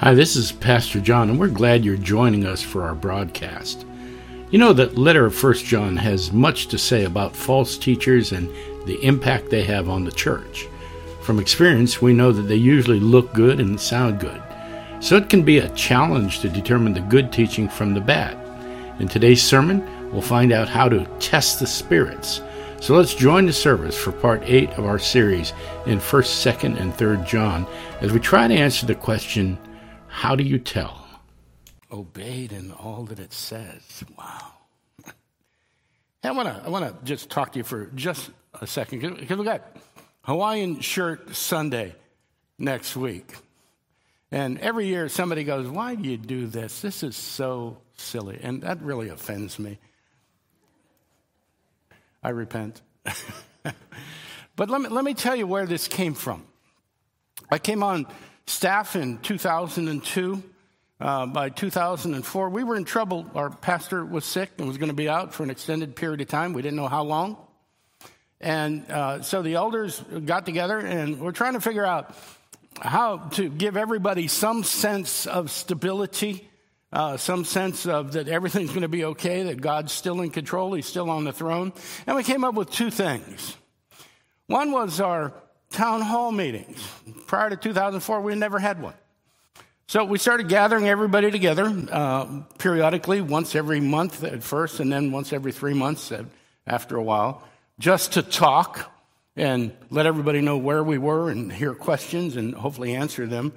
Hi, this is Pastor John, and we're glad you're joining us for our broadcast. You know, that letter of First John has much to say about false teachers and the impact they have on the church. From experience, we know that they usually look good and sound good. So it can be a challenge to determine the good teaching from the bad. In today's sermon, we'll find out how to test the spirits. So let's join the service for part 8 of our series in 1st, 2nd, and 3rd John as we try to answer the question how do you tell? Obeyed in all that it says. Wow. I want to I want to just talk to you for just a second because we got Hawaiian Shirt Sunday next week. And every year somebody goes, Why do you do this? This is so silly. And that really offends me. I repent. but let me, let me tell you where this came from. I came on staff in 2002. Uh, by 2004, we were in trouble. Our pastor was sick and was going to be out for an extended period of time. We didn't know how long. And uh, so the elders got together and we're trying to figure out how to give everybody some sense of stability, uh, some sense of that everything's going to be okay, that God's still in control, He's still on the throne. And we came up with two things. One was our town hall meetings. Prior to 2004, we never had one. So we started gathering everybody together uh, periodically, once every month at first, and then once every three months after a while, just to talk and let everybody know where we were and hear questions and hopefully answer them.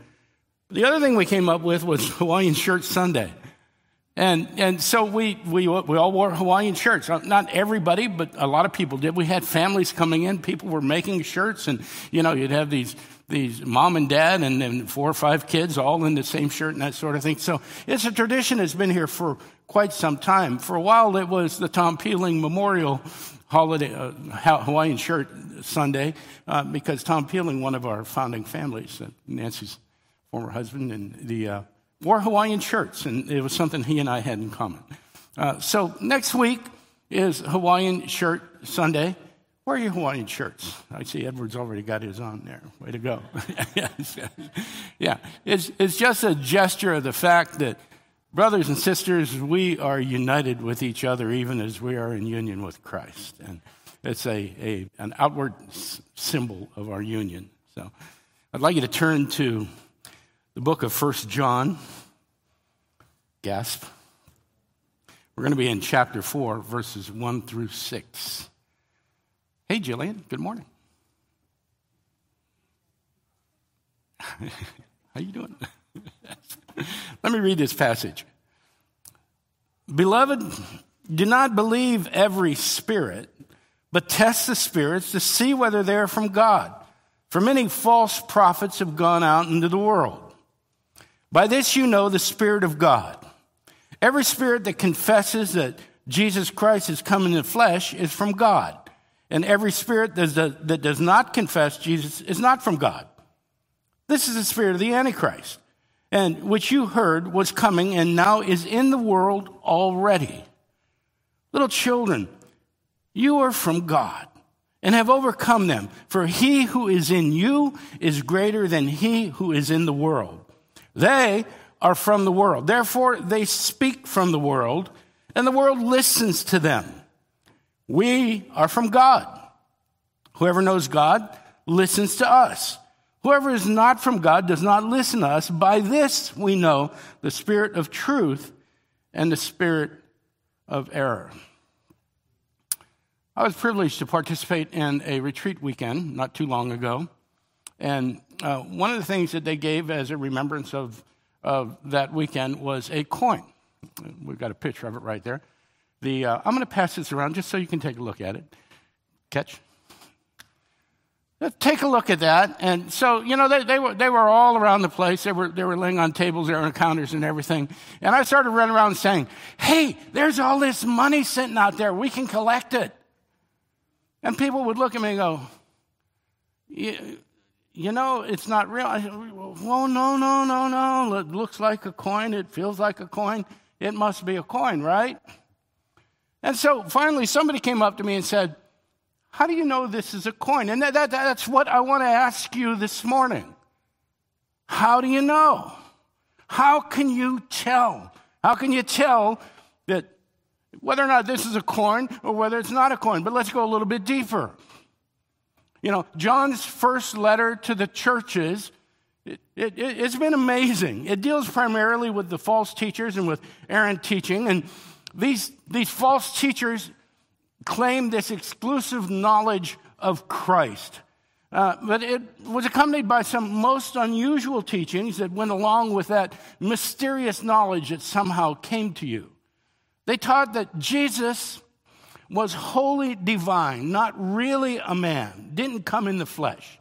The other thing we came up with was Hawaiian Shirt Sunday. And, and so we, we, we all wore Hawaiian shirts. Not everybody, but a lot of people did. We had families coming in. People were making shirts. And, you know, you'd have these, these mom and dad and then four or five kids all in the same shirt and that sort of thing. So it's a tradition that's been here for quite some time. For a while, it was the Tom Peeling Memorial Holiday, uh, Hawaiian Shirt Sunday, uh, because Tom Peeling, one of our founding families, uh, Nancy's former husband, and the, uh, wore Hawaiian shirts, and it was something he and I had in common. Uh, so next week is Hawaiian Shirt Sunday. Where are your Hawaiian shirts? I see Edward's already got his on there. Way to go. yeah, it's, it's just a gesture of the fact that, brothers and sisters, we are united with each other even as we are in union with Christ. And it's a, a, an outward symbol of our union. So I'd like you to turn to the book of First John. Gasp. We're going to be in chapter 4, verses 1 through 6. Hey, Jillian, good morning. How you doing? Let me read this passage. Beloved, do not believe every spirit, but test the spirits to see whether they are from God. For many false prophets have gone out into the world. By this you know the Spirit of God. Every spirit that confesses that Jesus Christ has come in the flesh is from God. And every spirit that does not confess Jesus is not from God. This is the spirit of the Antichrist, and which you heard was coming and now is in the world already. Little children, you are from God and have overcome them, for he who is in you is greater than he who is in the world. They are from the world. Therefore, they speak from the world, and the world listens to them. We are from God. Whoever knows God listens to us. Whoever is not from God does not listen to us. By this we know the spirit of truth and the spirit of error. I was privileged to participate in a retreat weekend not too long ago. And uh, one of the things that they gave as a remembrance of, of that weekend was a coin. We've got a picture of it right there. The, uh, I'm going to pass this around just so you can take a look at it. Catch? Take a look at that. And so, you know, they, they, were, they were all around the place. They were, they were laying on tables there on counters and everything. And I started running around saying, hey, there's all this money sitting out there. We can collect it. And people would look at me and go, you know, it's not real. I well, no, no, no, no. It looks like a coin. It feels like a coin. It must be a coin, right? And so finally, somebody came up to me and said, How do you know this is a coin? And that, that, that's what I want to ask you this morning. How do you know? How can you tell? How can you tell that whether or not this is a coin or whether it's not a coin? But let's go a little bit deeper. You know, John's first letter to the churches, it, it, it's been amazing. It deals primarily with the false teachers and with errant teaching. And these, these false teachers claim this exclusive knowledge of Christ. Uh, but it was accompanied by some most unusual teachings that went along with that mysterious knowledge that somehow came to you. They taught that Jesus was wholly divine, not really a man, didn't come in the flesh.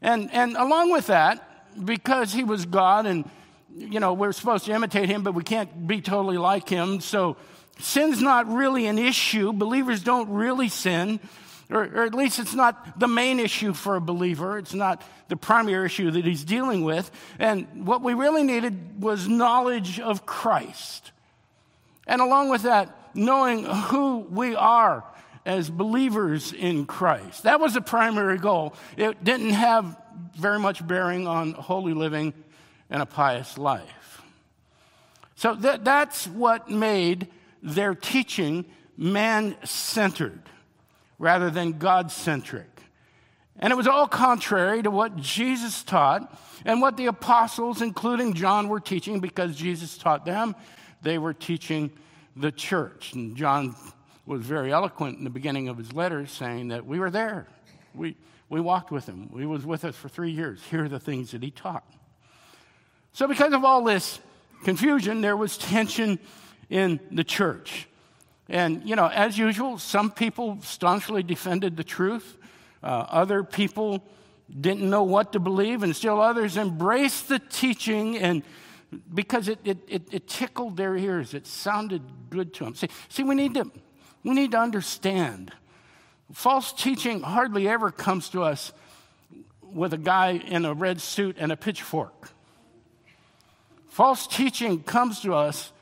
And, and along with that, because he was God and, you know, we're supposed to imitate him, but we can't be totally like him. So sin's not really an issue. Believers don't really sin, or, or at least it's not the main issue for a believer. It's not the primary issue that he's dealing with. And what we really needed was knowledge of Christ. And along with that, knowing who we are as believers in Christ. That was the primary goal. It didn't have very much bearing on holy living and a pious life. So that, that's what made their teaching man centered rather than God centric. And it was all contrary to what Jesus taught and what the apostles, including John, were teaching because Jesus taught them. They were teaching the church. And John was very eloquent in the beginning of his letter, saying that we were there. We, we walked with him. He was with us for three years. Here are the things that he taught. So, because of all this confusion, there was tension in the church. And, you know, as usual, some people staunchly defended the truth, uh, other people didn't know what to believe, and still others embraced the teaching and because it, it, it, it, tickled their ears. It sounded good to them. See, see we, need to, we need to understand. False teaching hardly ever comes to us with a guy in a red suit and a pitchfork. False teaching comes to us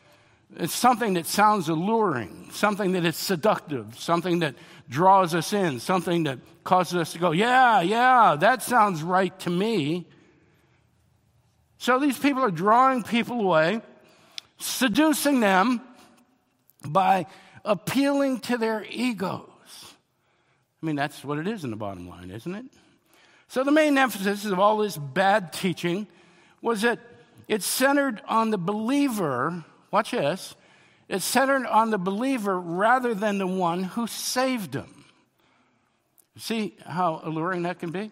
it's something that sounds alluring, something that is seductive, something that draws us in, something that causes us to go, yeah, yeah, that sounds right to me. So these people are drawing people away, seducing them by appealing to their egos. I mean, that's what it is in the bottom line, isn't it? So the main emphasis of all this bad teaching was that it centered on the believer, watch this, it centered on the believer rather than the one who saved him. See how alluring that can be?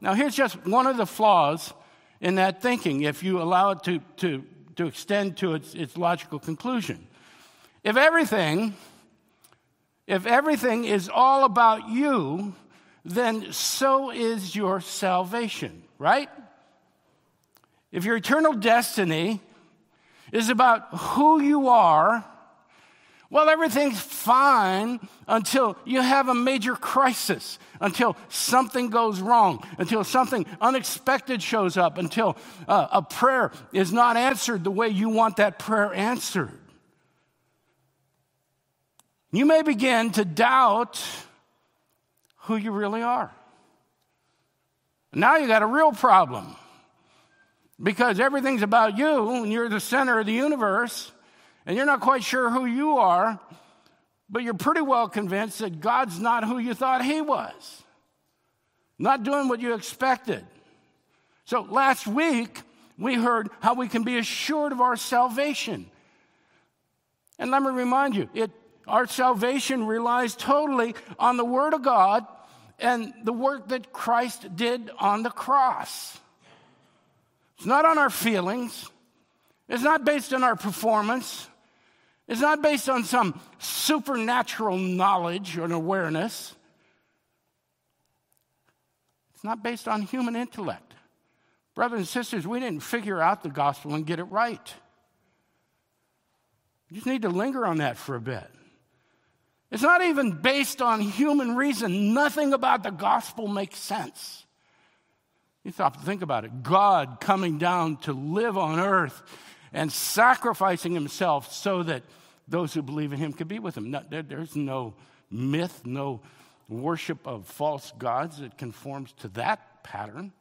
Now, here's just one of the flaws in that thinking if you allow it to, to, to extend to its, its logical conclusion. If everything, if everything is all about you, then so is your salvation, right? If your eternal destiny is about who you are, well, everything's fine until you have a major crisis, until something goes wrong, until something unexpected shows up, until uh, a prayer is not answered the way you want that prayer answered. You may begin to doubt who you really are. Now you got a real problem because everything's about you and you're the center of the universe and you're not quite sure who you are, but you're pretty well convinced that God's not who you thought He was, not doing what you expected. So last week, we heard how we can be assured of our salvation. And let me remind you, it, our salvation relies totally on the Word of God and the work that Christ did on the cross. It's not on our feelings, it's not based on our performance, it's not based on some supernatural knowledge or awareness. It's not based on human intellect. Brothers and sisters, we didn't figure out the gospel and get it right. You just need to linger on that for a bit. It's not even based on human reason. Nothing about the gospel makes sense. You stop to think about it. God coming down to live on earth and sacrificing himself so that those who believe in him could be with him. No, there, there's no myth, no worship of false gods that conforms to that pattern.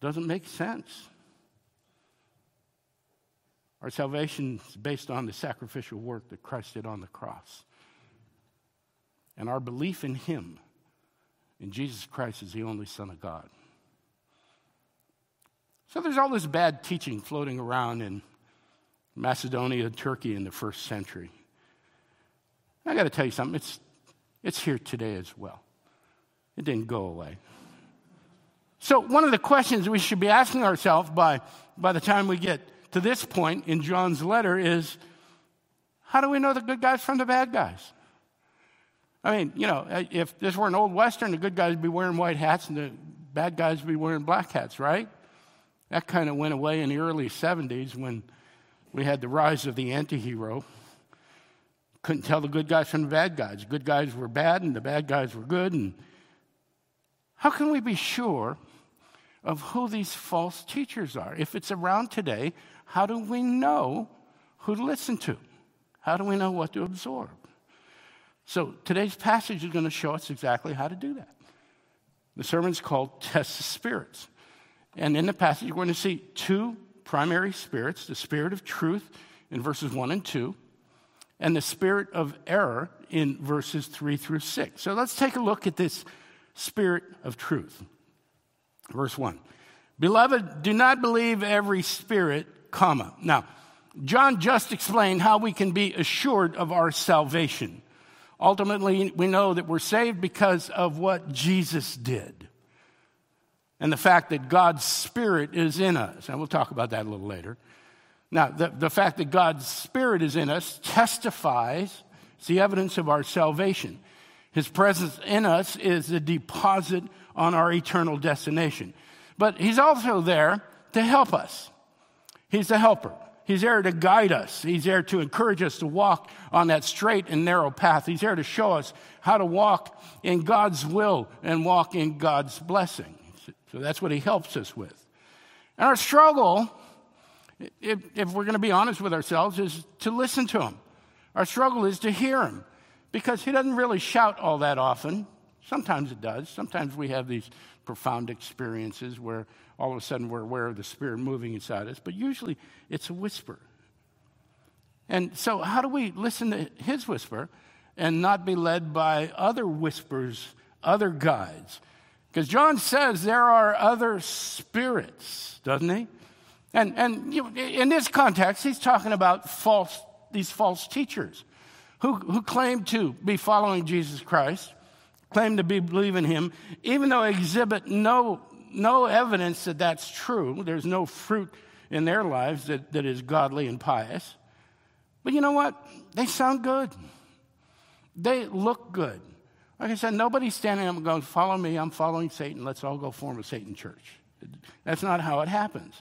Doesn't make sense. Our salvation is based on the sacrificial work that Christ did on the cross. And our belief in Him, in Jesus Christ, is the only Son of God. So there's all this bad teaching floating around in Macedonia, Turkey in the first century. I got to tell you something, it's, it's here today as well. It didn't go away. So, one of the questions we should be asking ourselves by, by the time we get to this point in John's letter is how do we know the good guys from the bad guys? I mean, you know, uh, if this were an old Western, the good guys would be wearing white hats and the bad guys would be wearing black hats, right? That kind of went away in the early 70s when we had the rise of the anti hero. Couldn't tell the good guys from the bad guys. Good guys were bad and the bad guys were good. And how can we be sure of who these false teachers are? If it's around today, how do we know who to listen to? How do we know what to absorb? So today's passage is going to show us exactly how to do that. The sermon's called Test the Spirits. And in the passage, we're going to see two primary spirits the spirit of truth in verses 1 and 2, and the spirit of error in verses 3 through 6. So let's take a look at this spirit of truth. Verse 1 Beloved, do not believe every spirit comma. Now, John just explained how we can be assured of our salvation. Ultimately, we know that we're saved because of what Jesus did and the fact that God's Spirit is in us. And we'll talk about that a little later. Now, the, the fact that God's Spirit is in us testifies, it's the evidence of our salvation. His presence in us is a deposit on our eternal destination. But He's also there to help us. He's the helper. He's there to guide us. He's there to encourage us to walk on that straight and narrow path. He's there to show us how to walk in God's will and walk in God's blessing. So that's what He helps us with. And our struggle, if, if we're going to be honest with ourselves, is to listen to Him. Our struggle is to hear Him because He doesn't really shout all that often. Sometimes it does. Sometimes we have these profound experiences where all of a sudden we're aware of the Spirit moving inside us, but usually it's a whisper. And so, how do we listen to His whisper and not be led by other whispers, other guides? Because John says there are other spirits, doesn't he? And, and you know, in this context, he's talking about false, these false teachers who, who claim to be following Jesus Christ, claim to be believing him, even though exhibit no no evidence that that's true. There's no fruit in their lives that, that is godly and pious. But you know what? They sound good. They look good. Like I said, nobody's standing up and going, Follow me, I'm following Satan, let's all go form a Satan church. That's not how it happens.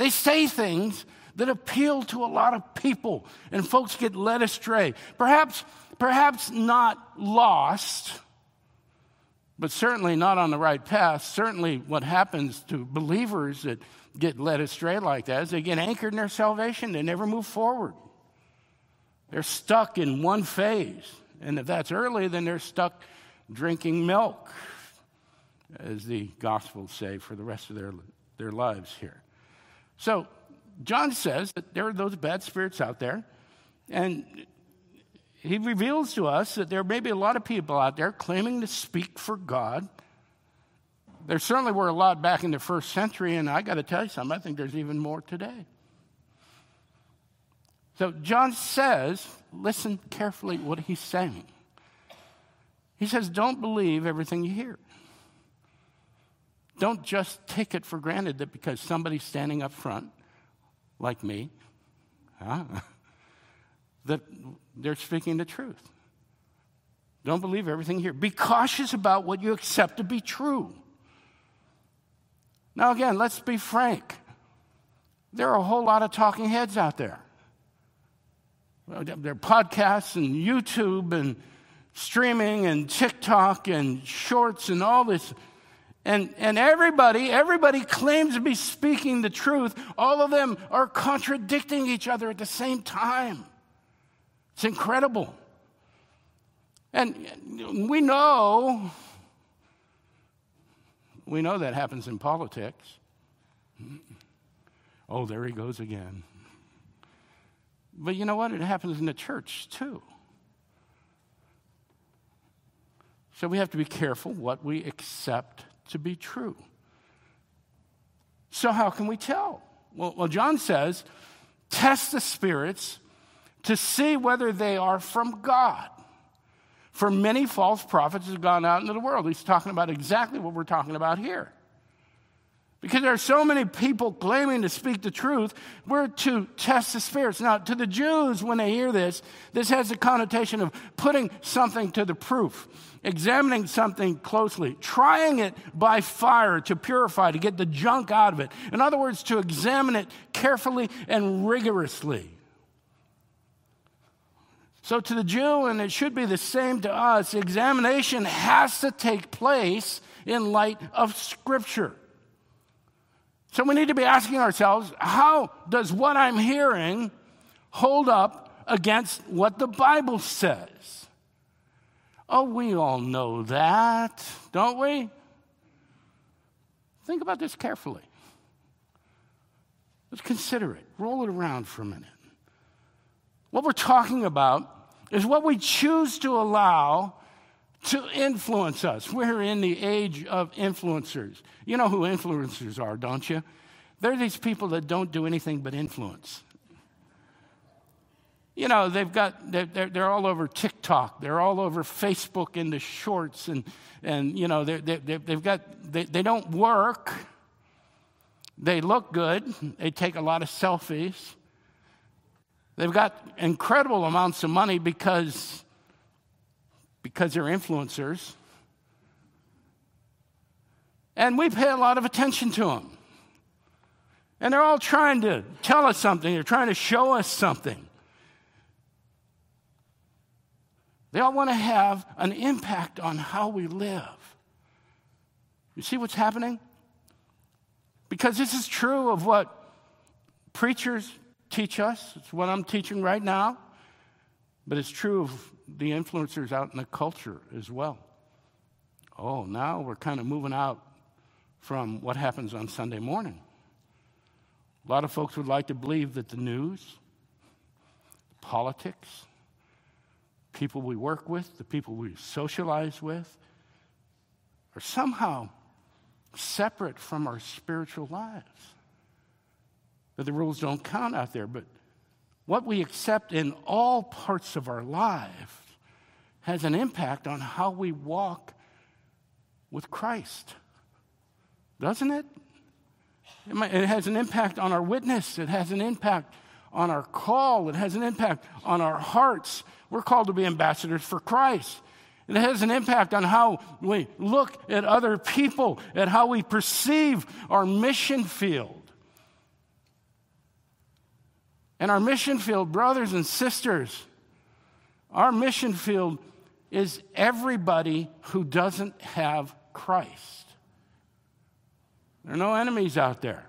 They say things that appeal to a lot of people, and folks get led astray. Perhaps, perhaps not lost but certainly not on the right path. Certainly, what happens to believers that get led astray like that is they get anchored in their salvation, they never move forward. They're stuck in one phase. And if that's early, then they're stuck drinking milk, as the Gospels say, for the rest of their, their lives here. So, John says that there are those bad spirits out there, and he reveals to us that there may be a lot of people out there claiming to speak for God. There certainly were a lot back in the first century, and I got to tell you something, I think there's even more today. So John says, listen carefully what he's saying. He says, don't believe everything you hear. Don't just take it for granted that because somebody's standing up front, like me, huh? that they're speaking the truth. Don't believe everything here. Be cautious about what you accept to be true. Now, again, let's be frank. There are a whole lot of talking heads out there. There are podcasts and YouTube and streaming and TikTok and shorts and all this. And, and everybody, everybody claims to be speaking the truth. All of them are contradicting each other at the same time. It's incredible. And we know, we know that happens in politics. Oh, there he goes again. But you know what? It happens in the church too. So we have to be careful what we accept to be true. So, how can we tell? Well, well, John says, test the spirits to see whether they are from God. For many false prophets have gone out into the world. He's talking about exactly what we're talking about here. Because there are so many people claiming to speak the truth, we're to test the spirits. Now, to the Jews, when they hear this, this has a connotation of putting something to the proof, examining something closely, trying it by fire to purify, to get the junk out of it. In other words, to examine it carefully and rigorously. So, to the Jew, and it should be the same to us, examination has to take place in light of Scripture. So we need to be asking ourselves how does what I'm hearing hold up against what the Bible says? Oh, we all know that, don't we? Think about this carefully. Let's consider it. Roll it around for a minute. What we're talking about is what we choose to allow to influence us. We're in the age of influencers. You know who influencers are, don't you? They're these people that don't do anything but influence. You know, they've got, they're, they're all over TikTok, they're all over Facebook in the shorts, and, and you know, they're, they've got, they, they don't work. They look good, they take a lot of selfies. They've got incredible amounts of money because because they're influencers. And we pay a lot of attention to them. And they're all trying to tell us something, they're trying to show us something. They all want to have an impact on how we live. You see what's happening? Because this is true of what preachers teach us. It's what I'm teaching right now. But it's true of the influencers out in the culture as well. Oh, now we're kind of moving out from what happens on Sunday morning. A lot of folks would like to believe that the news, politics, people we work with, the people we socialize with, are somehow separate from our spiritual lives. That the rules don't count out there, but what we accept in all parts of our life has an impact on how we walk with Christ. Doesn't it? It has an impact on our witness. It has an impact on our call. It has an impact on our hearts. We're called to be ambassadors for Christ. It has an impact on how we look at other people, at how we perceive our mission field. And our mission field, brothers and sisters, our mission field is everybody who doesn't have Christ. There are no enemies out there.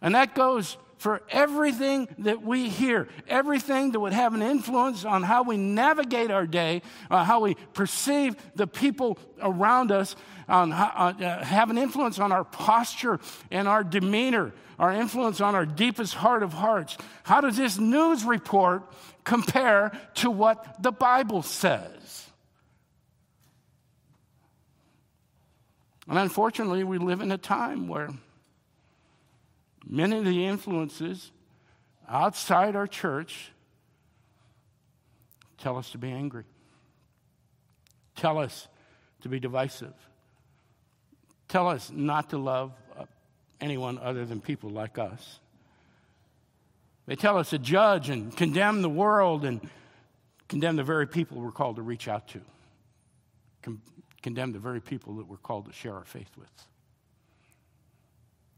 And that goes for everything that we hear, everything that would have an influence on how we navigate our day, uh, how we perceive the people around us, on how, uh, have an influence on our posture and our demeanor, our influence on our deepest heart of hearts. How does this news report compare to what the Bible says? And unfortunately, we live in a time where many of the influences outside our church tell us to be angry, tell us to be divisive, tell us not to love uh, anyone other than people like us. They tell us to judge and condemn the world and condemn the very people we're called to reach out to, Con- condemn the very people that we're called to share our faith with.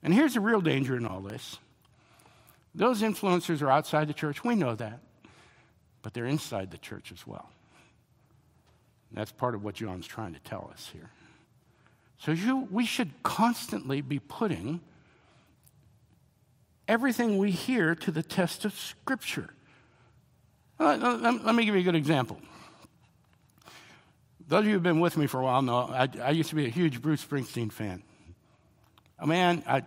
And here's the real danger in all this those influencers are outside the church, we know that, but they're inside the church as well. that's part of what John's trying to tell us here. So you, we should constantly be putting everything we hear to the test of Scripture. Uh, let me give you a good example. Those of you who've been with me for a while know I, I used to be a huge Bruce Springsteen fan. Oh, man, I,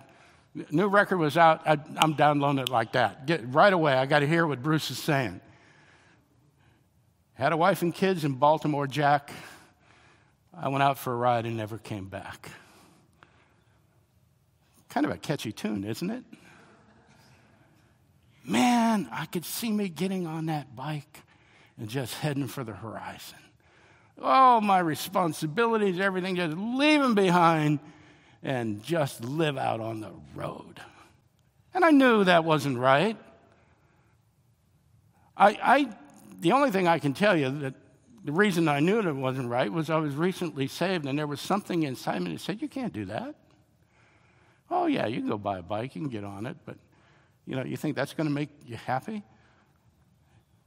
new record was out. I, am downloading it like that. Get, right away, I got to hear what Bruce is saying. Had a wife and kids in Baltimore, Jack. I went out for a ride and never came back. Kind of a catchy tune, isn't it? Man, I could see me getting on that bike and just heading for the horizon. All my responsibilities, everything, just leaving behind and just live out on the road. And I knew that wasn't right. I, I, the only thing I can tell you that the reason I knew it wasn't right was I was recently saved, and there was something inside me that said, You can't do that. Oh, yeah, you can go buy a bike, you can get on it, but you know, you think that's going to make you happy?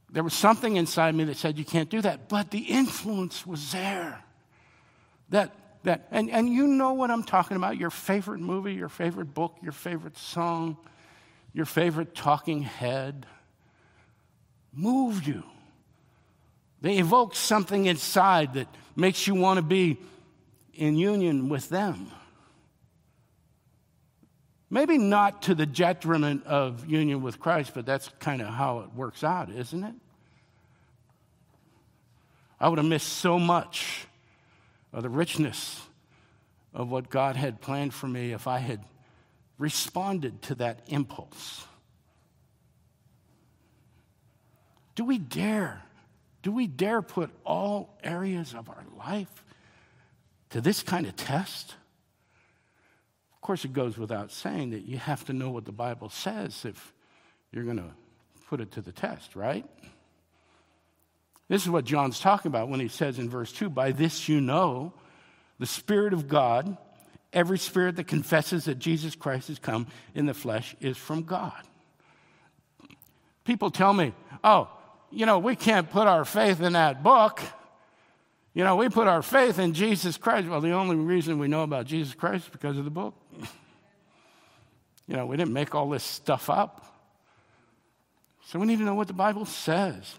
There was something inside me that said you can't do that, but the influence was there. That, that, and, and you know what I'm talking about your favorite movie, your favorite book, your favorite song, your favorite talking head moved you. They evoke something inside that makes you want to be in union with them. Maybe not to the detriment of union with Christ, but that's kind of how it works out, isn't it? I would have missed so much of the richness of what God had planned for me if I had responded to that impulse. Do we dare? Do we dare put all areas of our life to this kind of test? Of course, it goes without saying that you have to know what the Bible says if you're going to put it to the test, right? This is what John's talking about when he says in verse 2 By this you know the Spirit of God, every spirit that confesses that Jesus Christ has come in the flesh is from God. People tell me, oh, you know, we can't put our faith in that book. You know, we put our faith in Jesus Christ. Well, the only reason we know about Jesus Christ is because of the book. you know, we didn't make all this stuff up. So we need to know what the Bible says.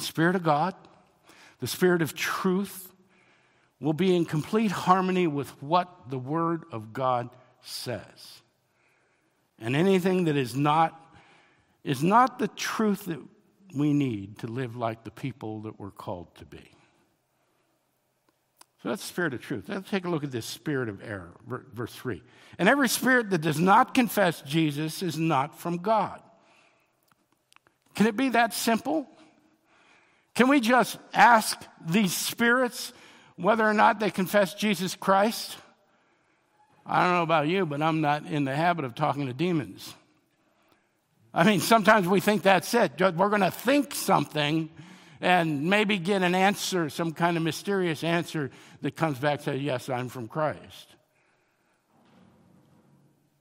Spirit of God, the Spirit of truth, will be in complete harmony with what the Word of God says. And anything that is not is not the truth that we need to live like the people that we're called to be. So that's the spirit of truth. Let's take a look at this spirit of error, verse 3. And every spirit that does not confess Jesus is not from God. Can it be that simple? Can we just ask these spirits whether or not they confess Jesus Christ? I don't know about you, but I'm not in the habit of talking to demons. I mean, sometimes we think that's it. We're going to think something and maybe get an answer, some kind of mysterious answer that comes back to, Yes, I'm from Christ.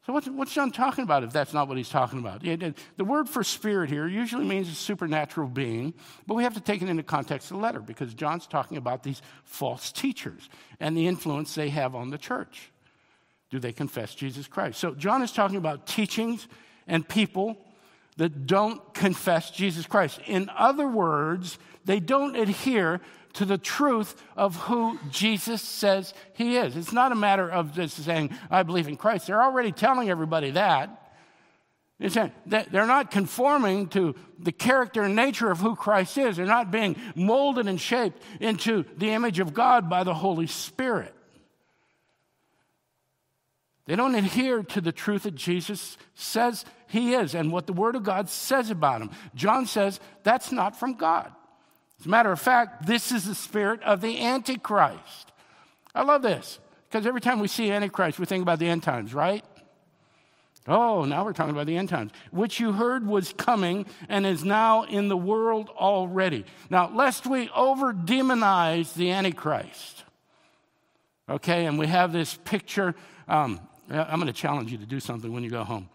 So, what's, what's John talking about if that's not what he's talking about? The word for spirit here usually means a supernatural being, but we have to take it into context of the letter because John's talking about these false teachers and the influence they have on the church. Do they confess Jesus Christ? So, John is talking about teachings and people that don't confess Jesus Christ. In other words, they don't adhere to the truth of who Jesus says he is. It's not a matter of just saying, I believe in Christ. They're already telling everybody that. They're not conforming to the character and nature of who Christ is. They're not being molded and shaped into the image of God by the Holy Spirit. They don't adhere to the truth that Jesus says he is and what the Word of God says about him. John says that's not from God. As a matter of fact, this is the spirit of the Antichrist. I love this because every time we see Antichrist, we think about the end times, right? Oh, now we're talking about the end times, which you heard was coming and is now in the world already. Now, lest we over demonize the Antichrist, okay, and we have this picture. Um, I'm going to challenge you to do something when you go home.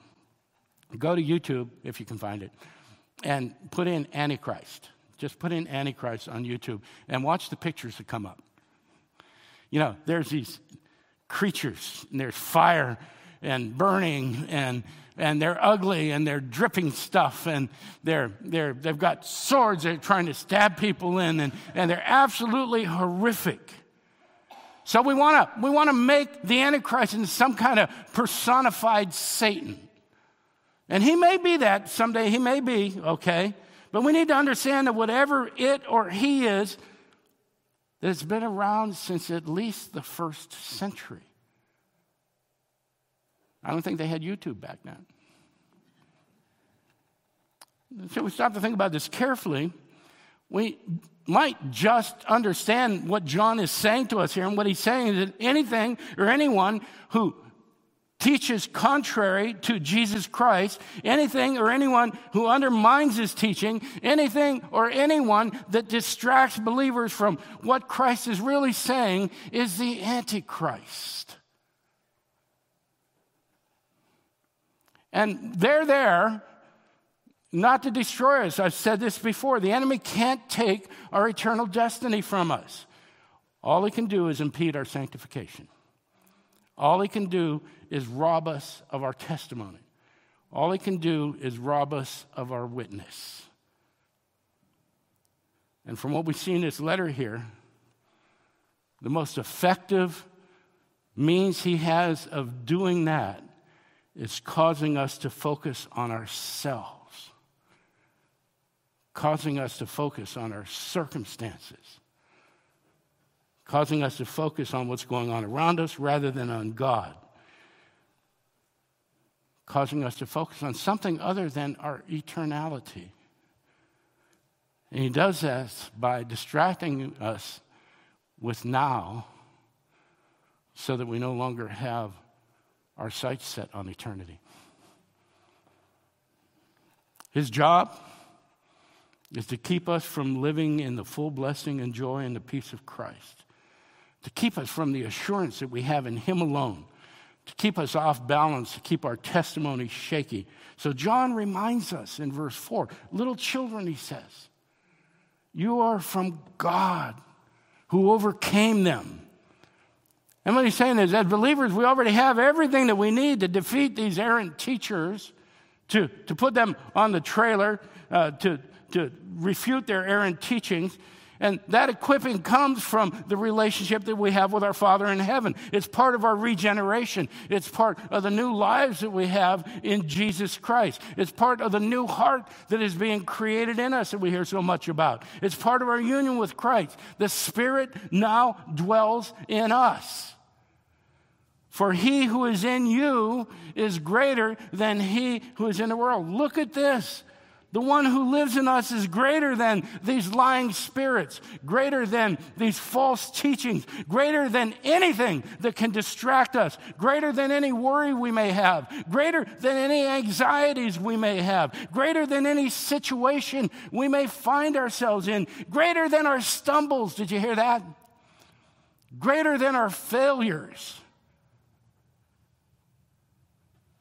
Go to YouTube, if you can find it, and put in Antichrist. Just put in Antichrist on YouTube and watch the pictures that come up. You know, there's these creatures, and there's fire and burning, and, and they're ugly, and they're dripping stuff, and they're, they're, they've got swords they're trying to stab people in, and, and they're absolutely horrific. So we want to we want to make the Antichrist into some kind of personified Satan. And he may be that someday, he may be, okay? But we need to understand that whatever it or he is, that it's been around since at least the first century. I don't think they had YouTube back then. So we stop to think about this carefully. We might just understand what John is saying to us here. And what he's saying is that anything or anyone who teaches contrary to Jesus Christ, anything or anyone who undermines his teaching, anything or anyone that distracts believers from what Christ is really saying is the Antichrist. And they're there not to destroy us. I've said this before. The enemy can't take our eternal destiny from us. All he can do is impede our sanctification. All he can do is rob us of our testimony. All he can do is rob us of our witness. And from what we see in this letter here, the most effective means he has of doing that is causing us to focus on ourselves, causing us to focus on our circumstances, causing us to focus on what's going on around us rather than on God causing us to focus on something other than our eternality. And he does this by distracting us with now so that we no longer have our sights set on eternity. His job is to keep us from living in the full blessing and joy and the peace of Christ, to keep us from the assurance that we have in Him alone to keep us off balance, to keep our testimony shaky. So John reminds us in verse 4 little children, he says, you are from God who overcame them. And what he's saying is, as believers, we already have everything that we need to defeat these errant teachers, to, to put them on the trailer, uh, to, to refute their errant teachings. And that equipping comes from the relationship that we have with our Father in heaven. It's part of our regeneration. It's part of the new lives that we have in Jesus Christ. It's part of the new heart that is being created in us that we hear so much about. It's part of our union with Christ. The Spirit now dwells in us. For he who is in you is greater than he who is in the world. Look at this. The one who lives in us is greater than these lying spirits, greater than these false teachings, greater than anything that can distract us, greater than any worry we may have, greater than any anxieties we may have, greater than any situation we may find ourselves in, greater than our stumbles. Did you hear that? Greater than our failures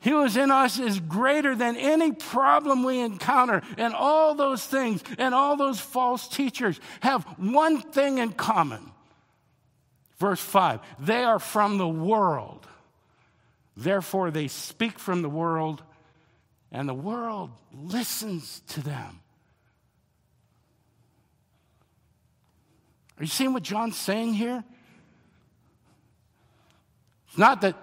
he is in us is greater than any problem we encounter. And all those things and all those false teachers have one thing in common. Verse 5 they are from the world. Therefore, they speak from the world, and the world listens to them. Are you seeing what John's saying here? It's not that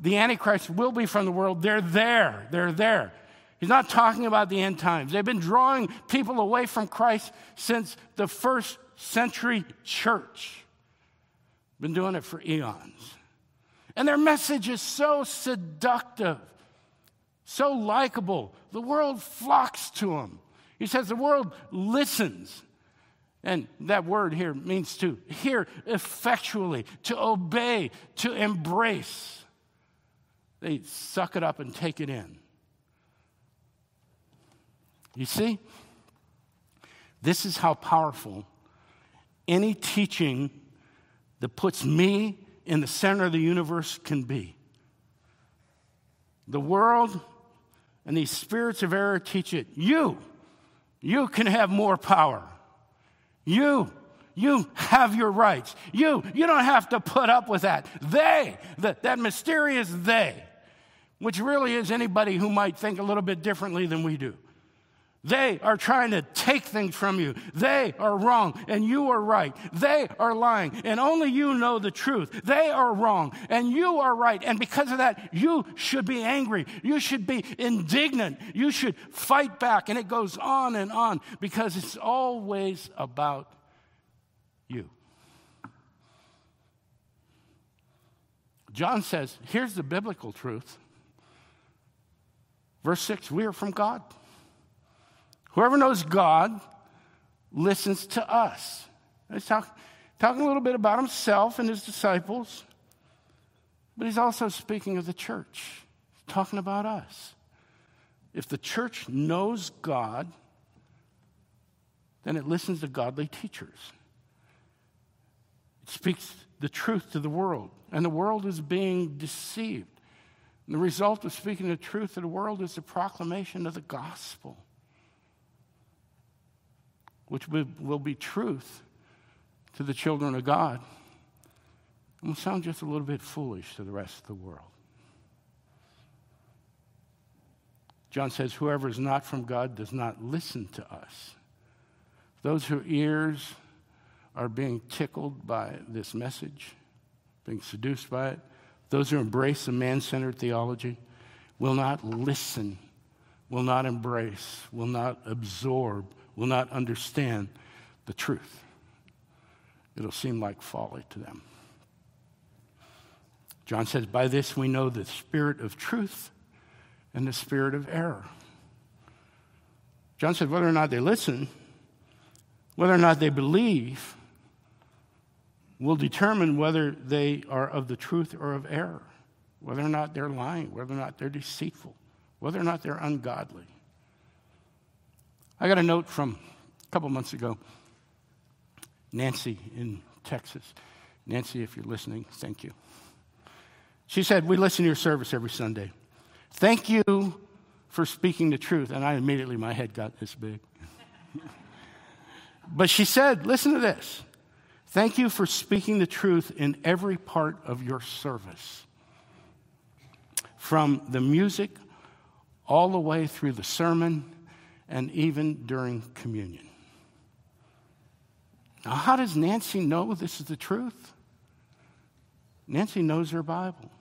the Antichrist will be from the world. They're there. They're there. He's not talking about the end times. They've been drawing people away from Christ since the first century church. Been doing it for eons. And their message is so seductive, so likable. The world flocks to them. He says the world listens. And that word here means to hear effectually, to obey, to embrace. They suck it up and take it in. You see? This is how powerful any teaching that puts me in the center of the universe can be. The world and these spirits of error teach it. You, you can have more power. You, you have your rights. You, you don't have to put up with that. They, that, that mysterious they, which really is anybody who might think a little bit differently than we do. They are trying to take things from you. They are wrong and you are right. They are lying and only you know the truth. They are wrong and you are right. And because of that, you should be angry. You should be indignant. You should fight back. And it goes on and on because it's always about you. John says, here's the biblical truth. Verse 6 we are from God. Whoever knows God listens to us. He's talk, talking a little bit about himself and his disciples, but he's also speaking of the church, he's talking about us. If the church knows God, then it listens to godly teachers. It speaks the truth to the world, and the world is being deceived. And the result of speaking the truth to the world is the proclamation of the gospel which will be truth to the children of God, it will sound just a little bit foolish to the rest of the world. John says, Whoever is not from God does not listen to us. Those whose ears are being tickled by this message, being seduced by it, those who embrace a man centered theology will not listen, will not embrace, will not absorb will not understand the truth. It'll seem like folly to them. John says, By this we know the spirit of truth and the spirit of error. John said, Whether or not they listen, whether or not they believe, will determine whether they are of the truth or of error, whether or not they're lying, whether or not they're deceitful, whether or not they're ungodly. I got a note from a couple months ago. Nancy in Texas. Nancy, if you're listening, thank you. She said, We listen to your service every Sunday. Thank you for speaking the truth. And I immediately, my head got this big. but she said, Listen to this. Thank you for speaking the truth in every part of your service. From the music all the way through the sermon and even during communion. Now, how does Nancy know this is the truth? Nancy knows her Bible.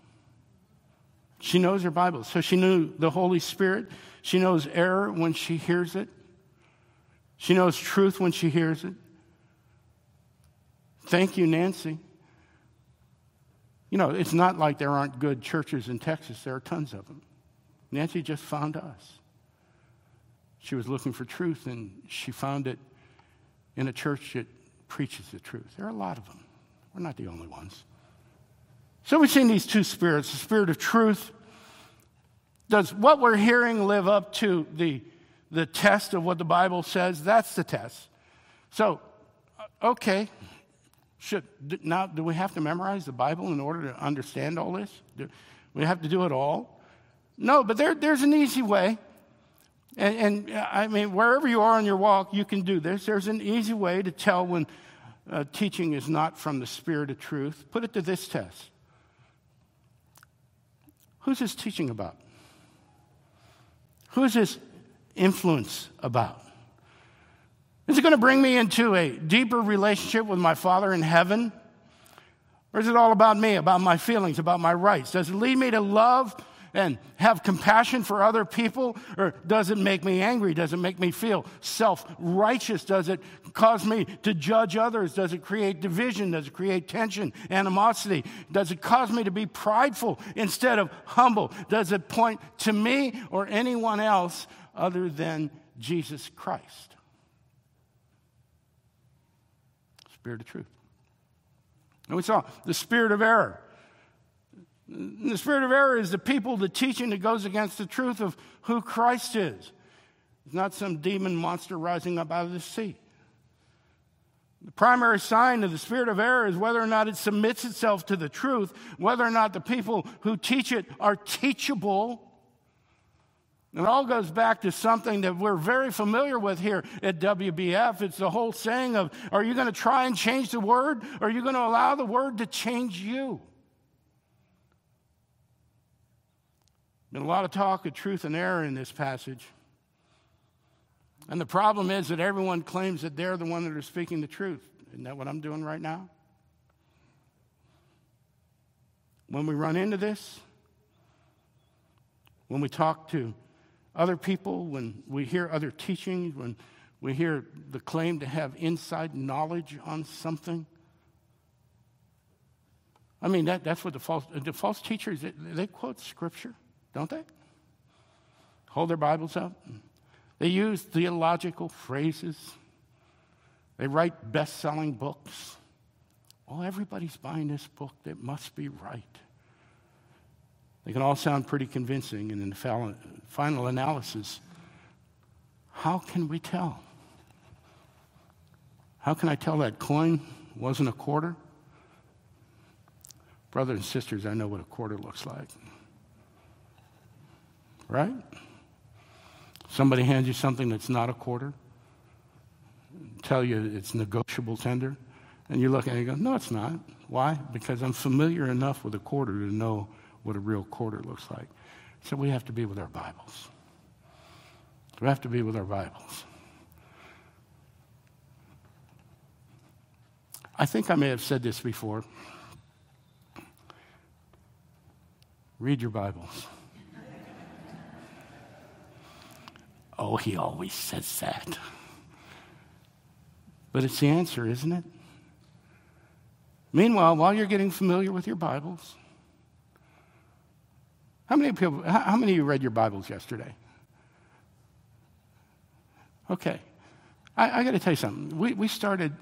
She knows her Bible. So she knew the Holy Spirit. She knows error when she hears it. She knows truth when she hears it. Thank you, Nancy. You know, it's not like there aren't good churches in Texas, there are tons of them. Nancy just found us. She was looking for truth, and she found it in a church that preaches the truth. There are a lot of them. We're not the only ones. So we've seen these two spirits the spirit of truth. Does what we're hearing live up to the, the test of what the Bible says? That's the test. So, uh, okay. Should, now, do we have to memorize the Bible in order to understand all this? Do we have to do it all? No, but there, there's an easy way. And, and, I mean, wherever you are in your walk, you can do this. There's an easy way to tell when uh, teaching is not from the Spirit of truth. Put it to this test Who's this teaching about? Who is this influence about? Is it going to bring me into a deeper relationship with my Father in heaven? Or is it all about me, about my feelings, about my rights? Does it lead me to love and have compassion for other people? Or does it make me angry? Does it make me feel self righteous? Does it cause me to judge others? Does it create division? Does it create tension, animosity? Does it cause me to be prideful instead of humble? Does it point to me or anyone else other than Jesus Christ? Spirit of truth. And we saw the spirit of error. The spirit of error is the people, the teaching that goes against the truth of who Christ is. It's not some demon monster rising up out of the sea. The primary sign of the spirit of error is whether or not it submits itself to the truth, whether or not the people who teach it are teachable. It all goes back to something that we're very familiar with here at WBF. It's the whole saying of, are you going to try and change the word, or are you going to allow the word to change you? Been a lot of talk of truth and error in this passage. And the problem is that everyone claims that they're the one that are speaking the truth. Isn't that what I'm doing right now? When we run into this, when we talk to other people, when we hear other teachings, when we hear the claim to have inside knowledge on something. I mean, that, that's what the false, the false teachers, they, they quote scripture, don't they? Hold their Bibles up. They use theological phrases. They write best selling books. Well, everybody's buying this book. That must be right. They can all sound pretty convincing, and in the final analysis, how can we tell? How can I tell that coin wasn't a quarter? Brothers and sisters, I know what a quarter looks like. Right? Somebody hands you something that's not a quarter, tell you it's negotiable tender, and you look at it and go, No, it's not. Why? Because I'm familiar enough with a quarter to know what a real quarter looks like. So we have to be with our Bibles. We have to be with our Bibles. I think I may have said this before. Read your Bibles. oh, he always says that. But it's the answer, isn't it? Meanwhile, while you're getting familiar with your Bibles, how many people, how many of you read your Bibles yesterday? Okay. I, I got to tell you something. We, we started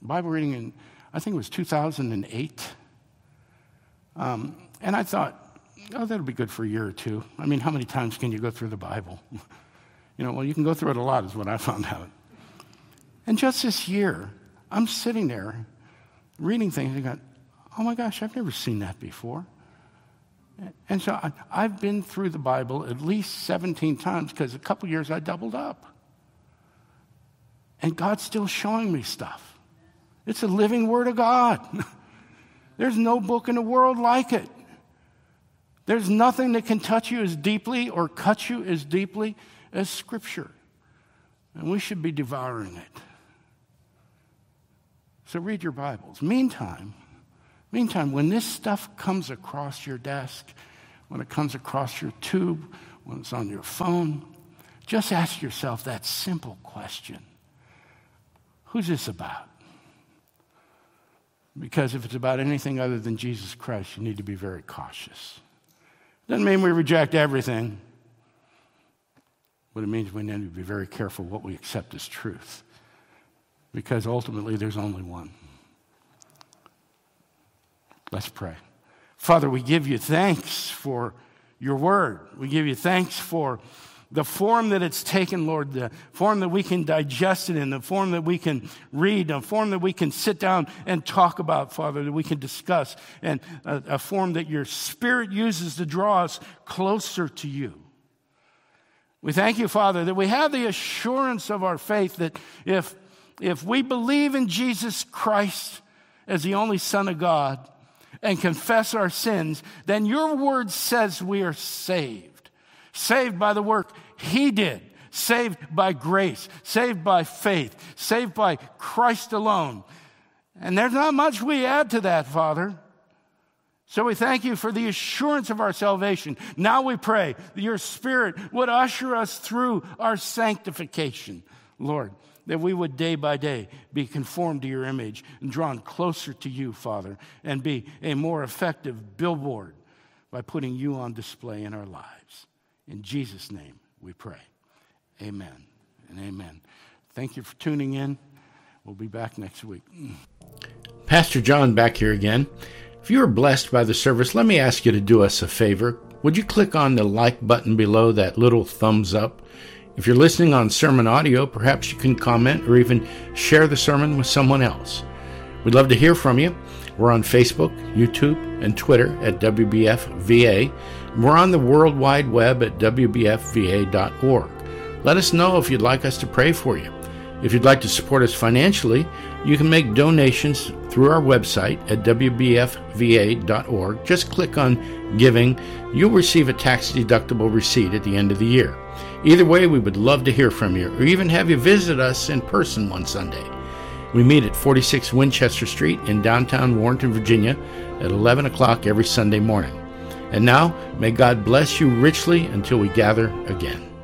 Bible reading in, I think it was 2008. Um, and I thought, oh, that'll be good for a year or two. I mean, how many times can you go through the Bible? you know, well, you can go through it a lot, is what I found out. And just this year, I'm sitting there reading things and going, oh my gosh, I've never seen that before. And so I, have been through the Bible at least 17 times because a couple years I doubled up. And God's still showing me stuff. It's a living Word of God. There's no book in the world like it. There's nothing that can touch you as deeply or cut you as deeply as Scripture. And we should be devouring it. So read your Bibles. Meantime, meantime, when this stuff comes across your desk, when it comes across your tube, when it's on your phone, just ask yourself that simple question Who's this about? Because if it's about anything other than Jesus Christ, you need to be very cautious. Doesn't mean we reject everything, but it means we need to be very careful what we accept as truth. Because ultimately, there's only one. Let's pray. Father, we give you thanks for your word. We give you thanks for the form that it's taken, Lord, the form that we can digest it in, the form that we can read, the form that we can sit down and talk about, Father, that we can discuss, and a, a form that your Spirit uses to draw us closer to you. We thank you, Father, that we have the assurance of our faith that if, if we believe in Jesus Christ as the only Son of God and confess our sins, then your word says we are saved saved by the work he did, saved by grace, saved by faith, saved by Christ alone. And there's not much we add to that, Father. So we thank you for the assurance of our salvation. Now we pray that your Spirit would usher us through our sanctification, Lord, that we would day by day be conformed to your image and drawn closer to you, Father, and be a more effective billboard by putting you on display in our lives. In Jesus' name we pray. Amen and amen. Thank you for tuning in. We'll be back next week. Pastor John back here again. If you were blessed by the service, let me ask you to do us a favor. Would you click on the like button below that little thumbs up? If you're listening on sermon audio, perhaps you can comment or even share the sermon with someone else. We'd love to hear from you. We're on Facebook, YouTube, and Twitter at WBFVA. We're on the World Wide Web at WBFVA.org. Let us know if you'd like us to pray for you. If you'd like to support us financially, you can make donations through our website at WBFVA.org. Just click on Giving. You'll receive a tax deductible receipt at the end of the year. Either way, we would love to hear from you or even have you visit us in person one Sunday. We meet at 46 Winchester Street in downtown Warrenton, Virginia at 11 o'clock every Sunday morning. And now, may God bless you richly until we gather again.